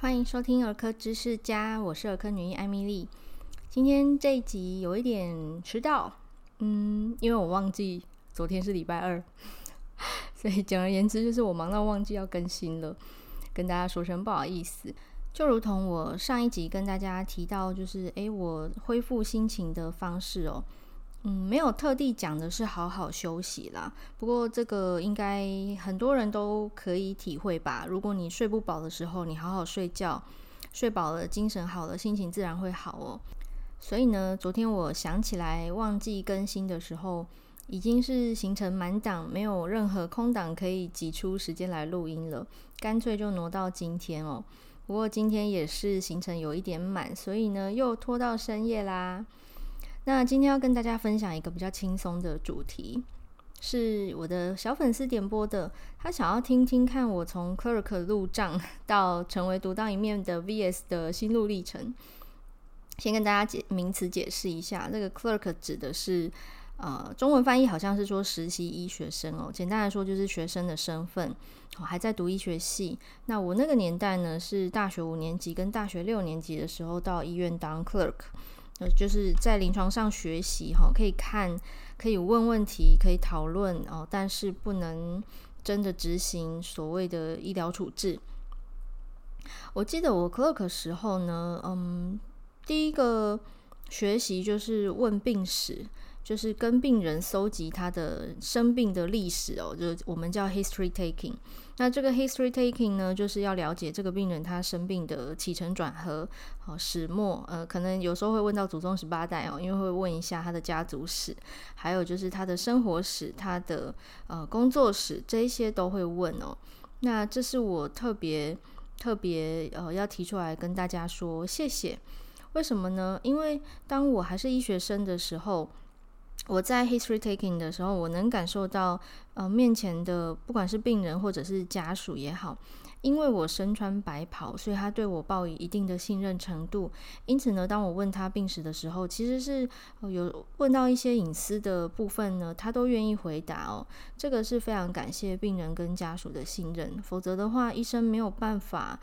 欢迎收听儿科知识家，我是儿科女医艾米丽。今天这一集有一点迟到，嗯，因为我忘记昨天是礼拜二，所以简而言之就是我忙到忘记要更新了，跟大家说声不好意思。就如同我上一集跟大家提到，就是诶，我恢复心情的方式哦。嗯，没有特地讲的是好好休息啦。不过这个应该很多人都可以体会吧。如果你睡不饱的时候，你好好睡觉，睡饱了，精神好了，心情自然会好哦。所以呢，昨天我想起来忘记更新的时候，已经是行程满档，没有任何空档可以挤出时间来录音了，干脆就挪到今天哦。不过今天也是行程有一点满，所以呢，又拖到深夜啦。那今天要跟大家分享一个比较轻松的主题，是我的小粉丝点播的，他想要听听看我从 Clerk 入账 到成为独当一面的 VS 的心路历程。先跟大家解名词解释一下，这个 Clerk 指的是呃中文翻译好像是说实习医学生哦，简单来说就是学生的身份，我还在读医学系。那我那个年代呢，是大学五年级跟大学六年级的时候到医院当 Clerk。呃，就是在临床上学习哈，可以看，可以问问题，可以讨论哦，但是不能真的执行所谓的医疗处置。我记得我 clerk 时候呢，嗯，第一个学习就是问病史。就是跟病人搜集他的生病的历史哦，就我们叫 history taking。那这个 history taking 呢，就是要了解这个病人他生病的起承转合，好始末，呃，可能有时候会问到祖宗十八代哦，因为会问一下他的家族史，还有就是他的生活史、他的呃工作史，这一些都会问哦。那这是我特别特别呃要提出来跟大家说谢谢。为什么呢？因为当我还是医学生的时候。我在 history taking 的时候，我能感受到，呃，面前的不管是病人或者是家属也好，因为我身穿白袍，所以他对我抱以一定的信任程度。因此呢，当我问他病史的时候，其实是有问到一些隐私的部分呢，他都愿意回答哦。这个是非常感谢病人跟家属的信任，否则的话，医生没有办法，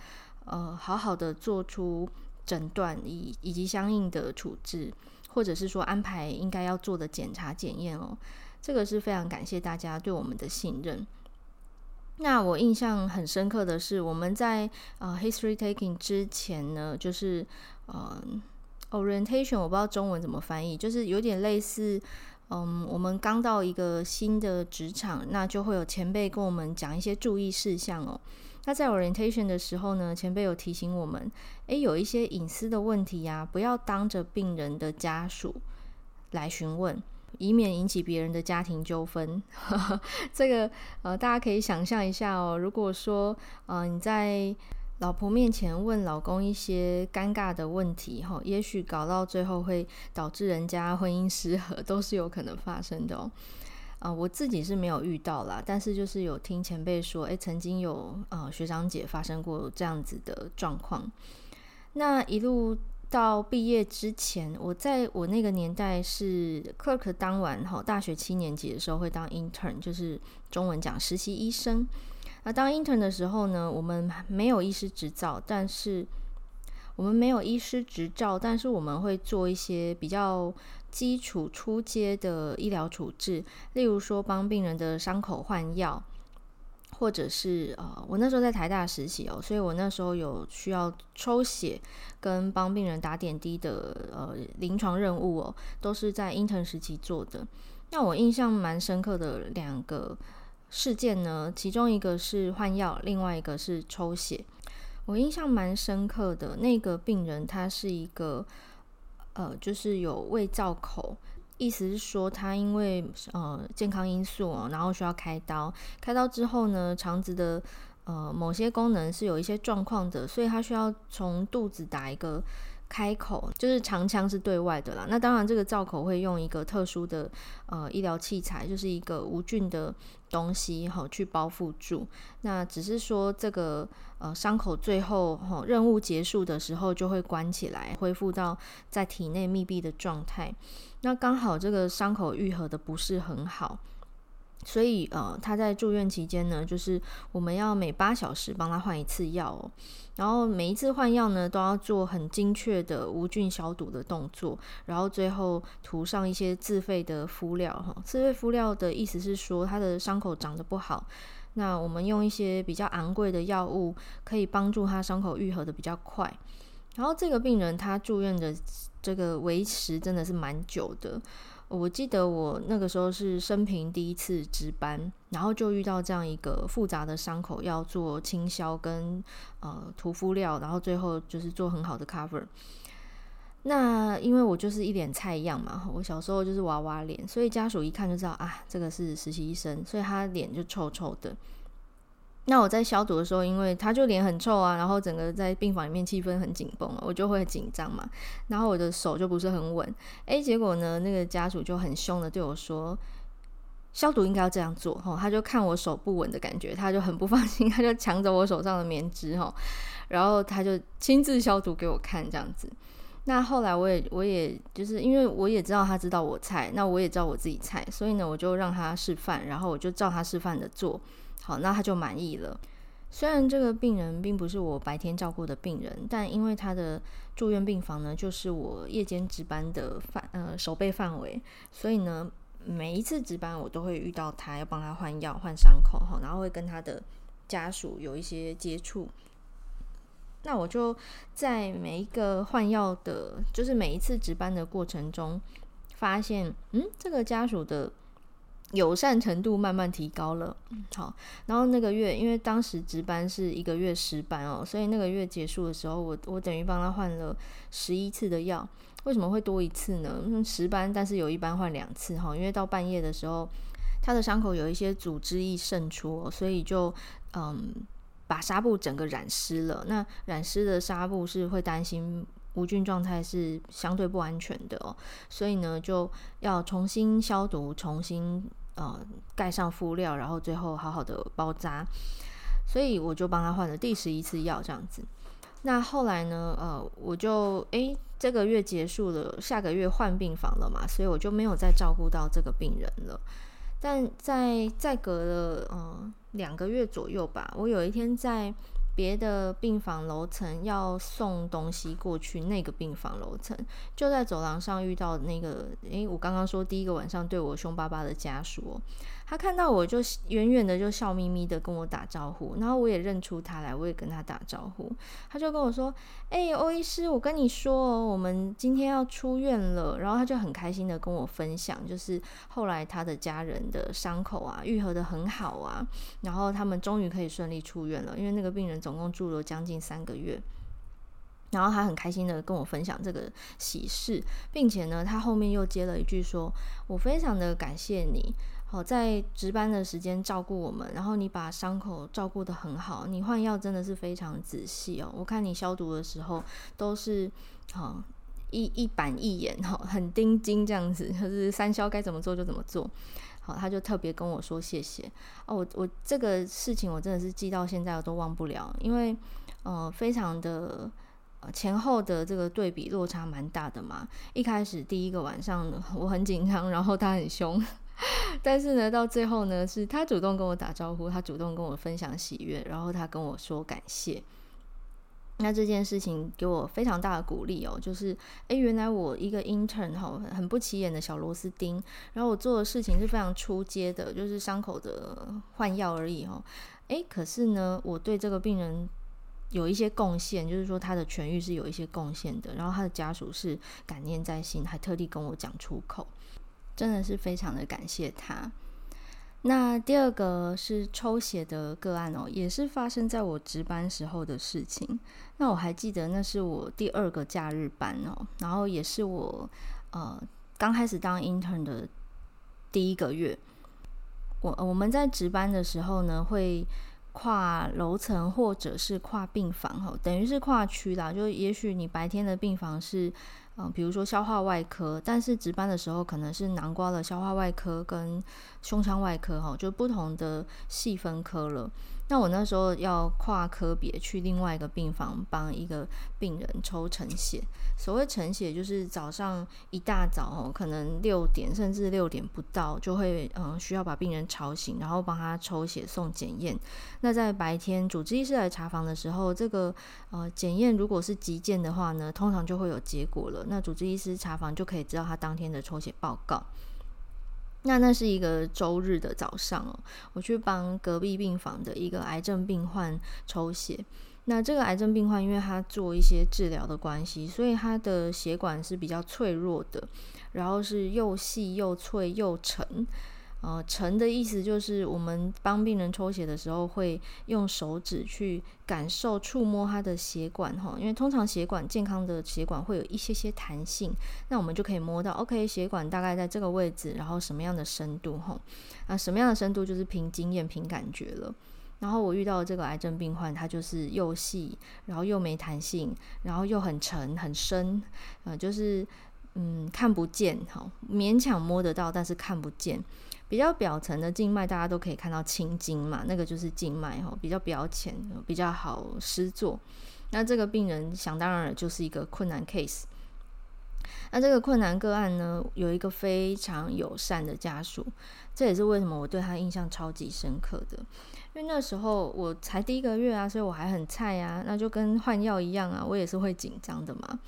呃，好好的做出诊断以以及相应的处置。或者是说安排应该要做的检查检验哦，这个是非常感谢大家对我们的信任。那我印象很深刻的是，我们在呃 history taking 之前呢，就是呃 orientation，我不知道中文怎么翻译，就是有点类似，嗯，我们刚到一个新的职场，那就会有前辈跟我们讲一些注意事项哦。那在 orientation 的时候呢，前辈有提醒我们，诶，有一些隐私的问题呀，不要当着病人的家属来询问，以免引起别人的家庭纠纷。这个呃，大家可以想象一下哦，如果说呃你在老婆面前问老公一些尴尬的问题，哈，也许搞到最后会导致人家婚姻失和，都是有可能发生的哦。啊、我自己是没有遇到啦，但是就是有听前辈说，诶，曾经有呃学长姐发生过这样子的状况。那一路到毕业之前，我在我那个年代是 clerk 当完哈，大学七年级的时候会当 intern，就是中文讲实习医生。那当 intern 的时候呢，我们没有医师执照，但是我们没有医师执照，但是我们会做一些比较。基础初阶的医疗处置，例如说帮病人的伤口换药，或者是呃，我那时候在台大实习哦，所以我那时候有需要抽血跟帮病人打点滴的呃临床任务哦，都是在 intern 时期做的。那我印象蛮深刻的两个事件呢，其中一个是换药，另外一个是抽血。我印象蛮深刻的那个病人，他是一个。呃，就是有胃造口，意思是说他因为呃健康因素哦，然后需要开刀，开刀之后呢，肠子的呃某些功能是有一些状况的，所以他需要从肚子打一个。开口就是长腔是对外的啦，那当然这个造口会用一个特殊的呃医疗器材，就是一个无菌的东西哈去包覆住。那只是说这个呃伤口最后哈任务结束的时候就会关起来，恢复到在体内密闭的状态。那刚好这个伤口愈合的不是很好，所以呃，他在住院期间呢，就是我们要每八小时帮他换一次药哦，然后每一次换药呢，都要做很精确的无菌消毒的动作，然后最后涂上一些自费的敷料哈。自费敷料的意思是说，他的伤口长得不好，那我们用一些比较昂贵的药物，可以帮助他伤口愈合得比较快。然后这个病人他住院的这个维持真的是蛮久的。我记得我那个时候是生平第一次值班，然后就遇到这样一个复杂的伤口，要做清消跟呃涂敷料，然后最后就是做很好的 cover。那因为我就是一脸菜样嘛，我小时候就是娃娃脸，所以家属一看就知道啊，这个是实习医生，所以他脸就臭臭的。那我在消毒的时候，因为他就脸很臭啊，然后整个在病房里面气氛很紧绷啊，我就会紧张嘛，然后我的手就不是很稳，诶，结果呢，那个家属就很凶的对我说，消毒应该要这样做，吼，他就看我手不稳的感觉，他就很不放心，他就抢走我手上的棉织，吼，然后他就亲自消毒给我看，这样子。那后来我也我也就是因为我也知道他知道我菜，那我也知道我自己菜，所以呢，我就让他示范，然后我就照他示范的做。好，那他就满意了。虽然这个病人并不是我白天照顾的病人，但因为他的住院病房呢，就是我夜间值班的范呃守备范围，所以呢，每一次值班我都会遇到他，要帮他换药、换伤口哈，然后会跟他的家属有一些接触。那我就在每一个换药的，就是每一次值班的过程中，发现，嗯，这个家属的。友善程度慢慢提高了，好，然后那个月，因为当时值班是一个月十班哦，所以那个月结束的时候，我我等于帮他换了十一次的药。为什么会多一次呢？十班，但是有一班换两次哈，因为到半夜的时候，他的伤口有一些组织液渗出，所以就嗯把纱布整个染湿了。那染湿的纱布是会担心无菌状态是相对不安全的哦，所以呢就要重新消毒，重新。呃，盖上敷料，然后最后好好的包扎，所以我就帮他换了第十一次药，这样子。那后来呢，呃，我就诶，这个月结束了，下个月换病房了嘛，所以我就没有再照顾到这个病人了。但在再隔了呃两个月左右吧，我有一天在。别的病房楼层要送东西过去，那个病房楼层就在走廊上遇到那个，诶，我刚刚说第一个晚上对我凶巴巴的家属。他看到我就远远的就笑眯眯的跟我打招呼，然后我也认出他来，我也跟他打招呼。他就跟我说：“哎，欧医师，我跟你说，我们今天要出院了。”然后他就很开心的跟我分享，就是后来他的家人的伤口啊愈合得很好啊，然后他们终于可以顺利出院了，因为那个病人总共住了将近三个月。然后他很开心的跟我分享这个喜事，并且呢，他后面又接了一句说：“我非常的感谢你。”好，在值班的时间照顾我们，然后你把伤口照顾得很好，你换药真的是非常仔细哦。我看你消毒的时候都是好一一板一眼哈，很盯紧这样子，就是三消该怎么做就怎么做。好，他就特别跟我说谢谢哦。我我这个事情我真的是记到现在我都忘不了，因为呃非常的前后的这个对比落差蛮大的嘛。一开始第一个晚上我很紧张，然后他很凶。但是呢，到最后呢，是他主动跟我打招呼，他主动跟我分享喜悦，然后他跟我说感谢。那这件事情给我非常大的鼓励哦，就是诶，原来我一个 intern 哈，很不起眼的小螺丝钉，然后我做的事情是非常出街的，就是伤口的换药而已哈。诶，可是呢，我对这个病人有一些贡献，就是说他的痊愈是有一些贡献的，然后他的家属是感念在心，还特地跟我讲出口。真的是非常的感谢他。那第二个是抽血的个案哦，也是发生在我值班时候的事情。那我还记得那是我第二个假日班哦，然后也是我呃刚开始当 intern 的第一个月。我我们在值班的时候呢，会跨楼层或者是跨病房哈，等于是跨区啦。就也许你白天的病房是。嗯、比如说消化外科，但是值班的时候可能是囊括了消化外科跟胸腔外科哈，就不同的细分科了。那我那时候要跨科别去另外一个病房帮一个病人抽晨血。所谓晨血，就是早上一大早哦，可能六点甚至六点不到，就会嗯需要把病人吵醒，然后帮他抽血送检验。那在白天主治医师来查房的时候，这个呃检验如果是急件的话呢，通常就会有结果了。那主治医师查房就可以知道他当天的抽血报告。那那是一个周日的早上哦，我去帮隔壁病房的一个癌症病患抽血。那这个癌症病患因为他做一些治疗的关系，所以他的血管是比较脆弱的，然后是又细又脆又沉。呃，沉的意思就是我们帮病人抽血的时候，会用手指去感受、触摸他的血管哈，因为通常血管健康的血管会有一些些弹性，那我们就可以摸到，OK，血管大概在这个位置，然后什么样的深度哈，啊，什么样的深度就是凭经验、凭感觉了。然后我遇到的这个癌症病患，他就是又细，然后又没弹性，然后又很沉很深，呃，就是嗯看不见哈，勉强摸得到，但是看不见。比较表层的静脉，大家都可以看到青筋嘛，那个就是静脉哈，比较表浅，比较好施作。那这个病人想当然就是一个困难 case。那这个困难个案呢，有一个非常友善的家属，这也是为什么我对他印象超级深刻的。因为那时候我才第一个月啊，所以我还很菜啊，那就跟换药一样啊，我也是会紧张的嘛。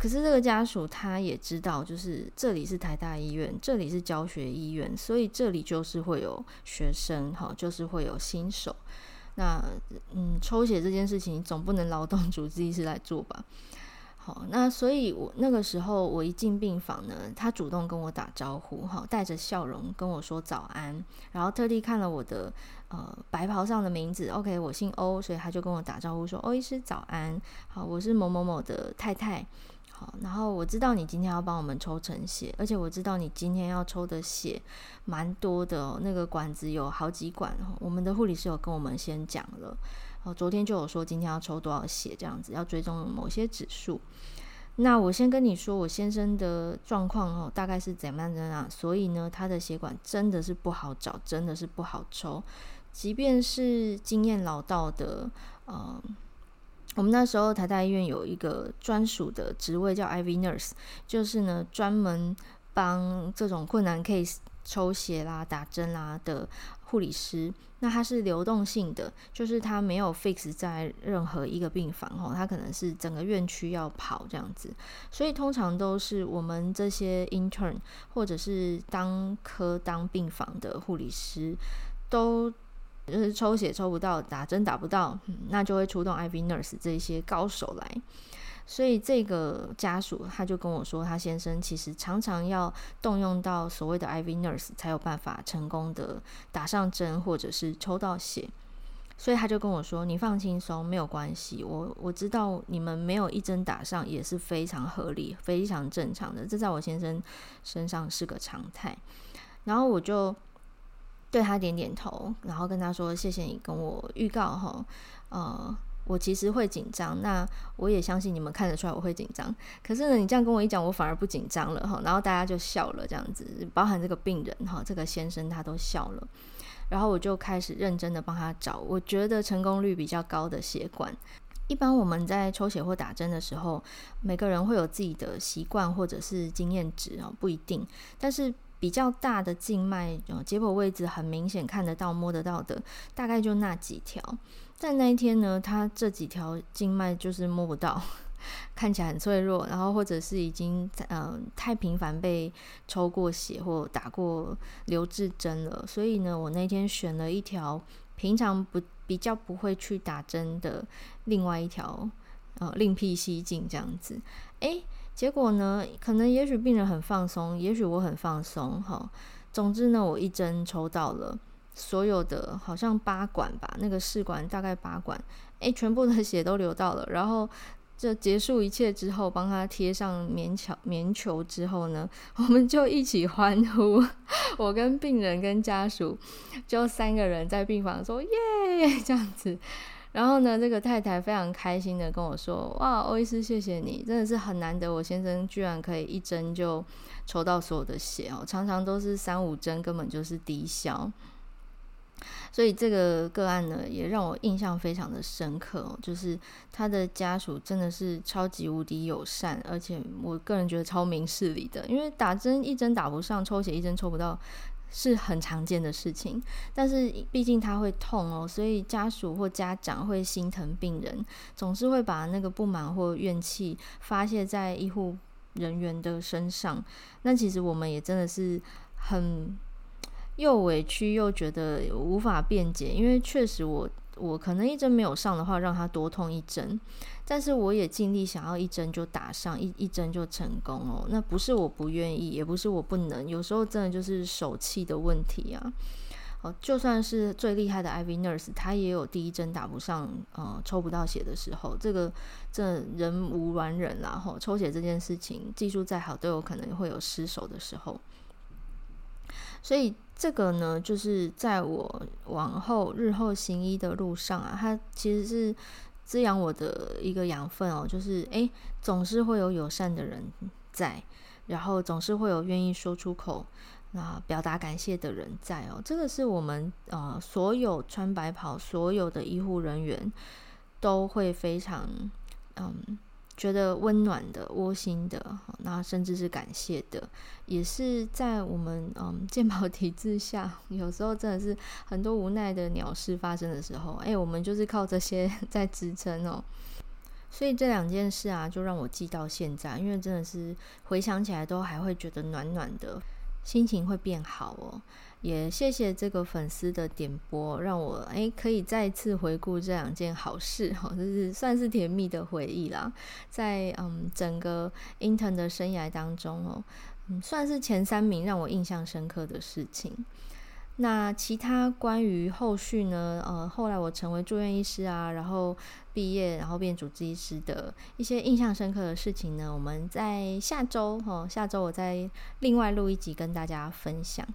可是这个家属他也知道，就是这里是台大医院，这里是教学医院，所以这里就是会有学生，哈，就是会有新手。那嗯，抽血这件事情总不能劳动主治医师来做吧？好，那所以我那个时候我一进病房呢，他主动跟我打招呼，哈，带着笑容跟我说早安，然后特地看了我的呃白袍上的名字，OK，我姓欧，所以他就跟我打招呼说：“欧医师早安，好，我是某某某的太太。”然后我知道你今天要帮我们抽成血，而且我知道你今天要抽的血蛮多的哦，那个管子有好几管哦。我们的护理师有跟我们先讲了，哦，昨天就有说今天要抽多少血，这样子要追踪某些指数。那我先跟你说，我先生的状况哦，大概是怎么样的啊？所以呢，他的血管真的是不好找，真的是不好抽，即便是经验老道的，呃。我们那时候台大医院有一个专属的职位叫 IV nurse，就是呢专门帮这种困难 case 抽血啦、打针啦的护理师。那他是流动性的，就是他没有 fix 在任何一个病房哦，他可能是整个院区要跑这样子。所以通常都是我们这些 intern 或者是当科当病房的护理师都。就是抽血抽不到，打针打不到，那就会出动 IV nurse 这些高手来。所以这个家属他就跟我说，他先生其实常常要动用到所谓的 IV nurse 才有办法成功的打上针或者是抽到血。所以他就跟我说：“你放轻松，没有关系。我我知道你们没有一针打上也是非常合理、非常正常的，这在我先生身上是个常态。”然后我就。对他点点头，然后跟他说：“谢谢你跟我预告哈，呃，我其实会紧张，那我也相信你们看得出来我会紧张。可是呢，你这样跟我一讲，我反而不紧张了哈。然后大家就笑了，这样子，包含这个病人哈，这个先生他都笑了。然后我就开始认真的帮他找，我觉得成功率比较高的血管。一般我们在抽血或打针的时候，每个人会有自己的习惯或者是经验值哦，不一定，但是。”比较大的静脉，解剖位置很明显看得到、摸得到的，大概就那几条。但那一天呢，他这几条静脉就是摸不到，看起来很脆弱，然后或者是已经嗯、太频繁被抽过血或打过留置针了，所以呢，我那天选了一条平常不比较不会去打针的另外一条呃另辟蹊径这样子，诶。结果呢，可能也许病人很放松，也许我很放松，哈。总之呢，我一针抽到了所有的，好像八管吧，那个试管大概八管，诶，全部的血都流到了。然后这结束一切之后，帮他贴上棉球棉球之后呢，我们就一起欢呼。我跟病人跟家属就三个人在病房说耶这样子。然后呢，这个太太非常开心的跟我说：“哇，欧医师，谢谢你，真的是很难得，我先生居然可以一针就抽到所有的血哦，常常都是三五针，根本就是低消。”所以这个个案呢，也让我印象非常的深刻哦，就是他的家属真的是超级无敌友善，而且我个人觉得超明事理的，因为打针一针打不上，抽血一针抽不到。是很常见的事情，但是毕竟他会痛哦，所以家属或家长会心疼病人，总是会把那个不满或怨气发泄在医护人员的身上。那其实我们也真的是很又委屈又觉得无法辩解，因为确实我。我可能一针没有上的话，让他多痛一针，但是我也尽力想要一针就打上，一一针就成功哦。那不是我不愿意，也不是我不能，有时候真的就是手气的问题啊。哦，就算是最厉害的 IV nurse，他也有第一针打不上，呃，抽不到血的时候。这个这人无完人啦，吼，抽血这件事情，技术再好都有可能会有失手的时候。所以这个呢，就是在我往后日后行医的路上啊，它其实是滋养我的一个养分哦。就是诶，总是会有友善的人在，然后总是会有愿意说出口那表达感谢的人在哦。这个是我们呃所有穿白袍所有的医护人员都会非常嗯。觉得温暖的、窝心的，那甚至是感谢的，也是在我们嗯 健保体制下，有时候真的是很多无奈的鸟事发生的时候，哎，我们就是靠这些 在支撑哦。所以这两件事啊，就让我记到现在，因为真的是回想起来都还会觉得暖暖的，心情会变好哦。也谢谢这个粉丝的点播，让我诶可以再次回顾这两件好事 哈，就是算是甜蜜的回忆啦。在嗯整个 intern 的生涯当中哦，嗯算是前三名让我印象深刻的事情。那其他关于后续呢？呃，后来我成为住院医师啊，然后毕业，然后变主治医师的一些印象深刻的事情呢，我们在下周哈，下周我再另外录一集跟大家分享。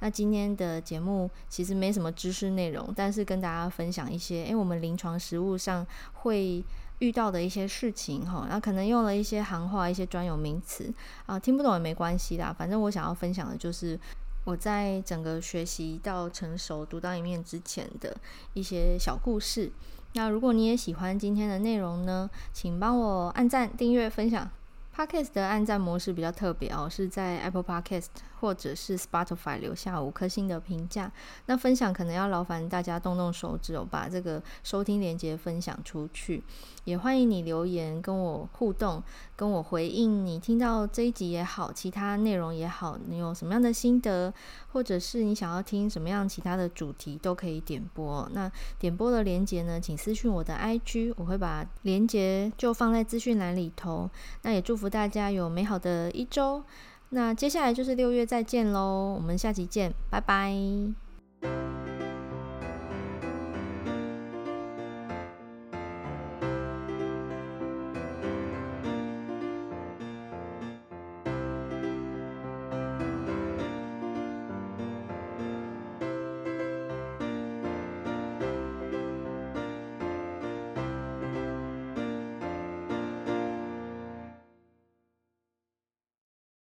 那今天的节目其实没什么知识内容，但是跟大家分享一些，诶，我们临床实务上会遇到的一些事情哈，那可能用了一些行话、一些专有名词啊，听不懂也没关系啦，反正我想要分享的就是我在整个学习到成熟、独当一面之前的一些小故事。那如果你也喜欢今天的内容呢，请帮我按赞、订阅、分享。Podcast 的按赞模式比较特别哦，是在 Apple Podcast 或者是 Spotify 留下五颗星的评价。那分享可能要劳烦大家动动手指哦，把这个收听连接分享出去。也欢迎你留言跟我互动，跟我回应你听到这一集也好，其他内容也好，你有什么样的心得，或者是你想要听什么样其他的主题，都可以点播。那点播的连接呢，请私讯我的 IG，我会把连接就放在资讯栏里头。那也祝福祝大家有美好的一周。那接下来就是六月再见喽，我们下期见，拜拜。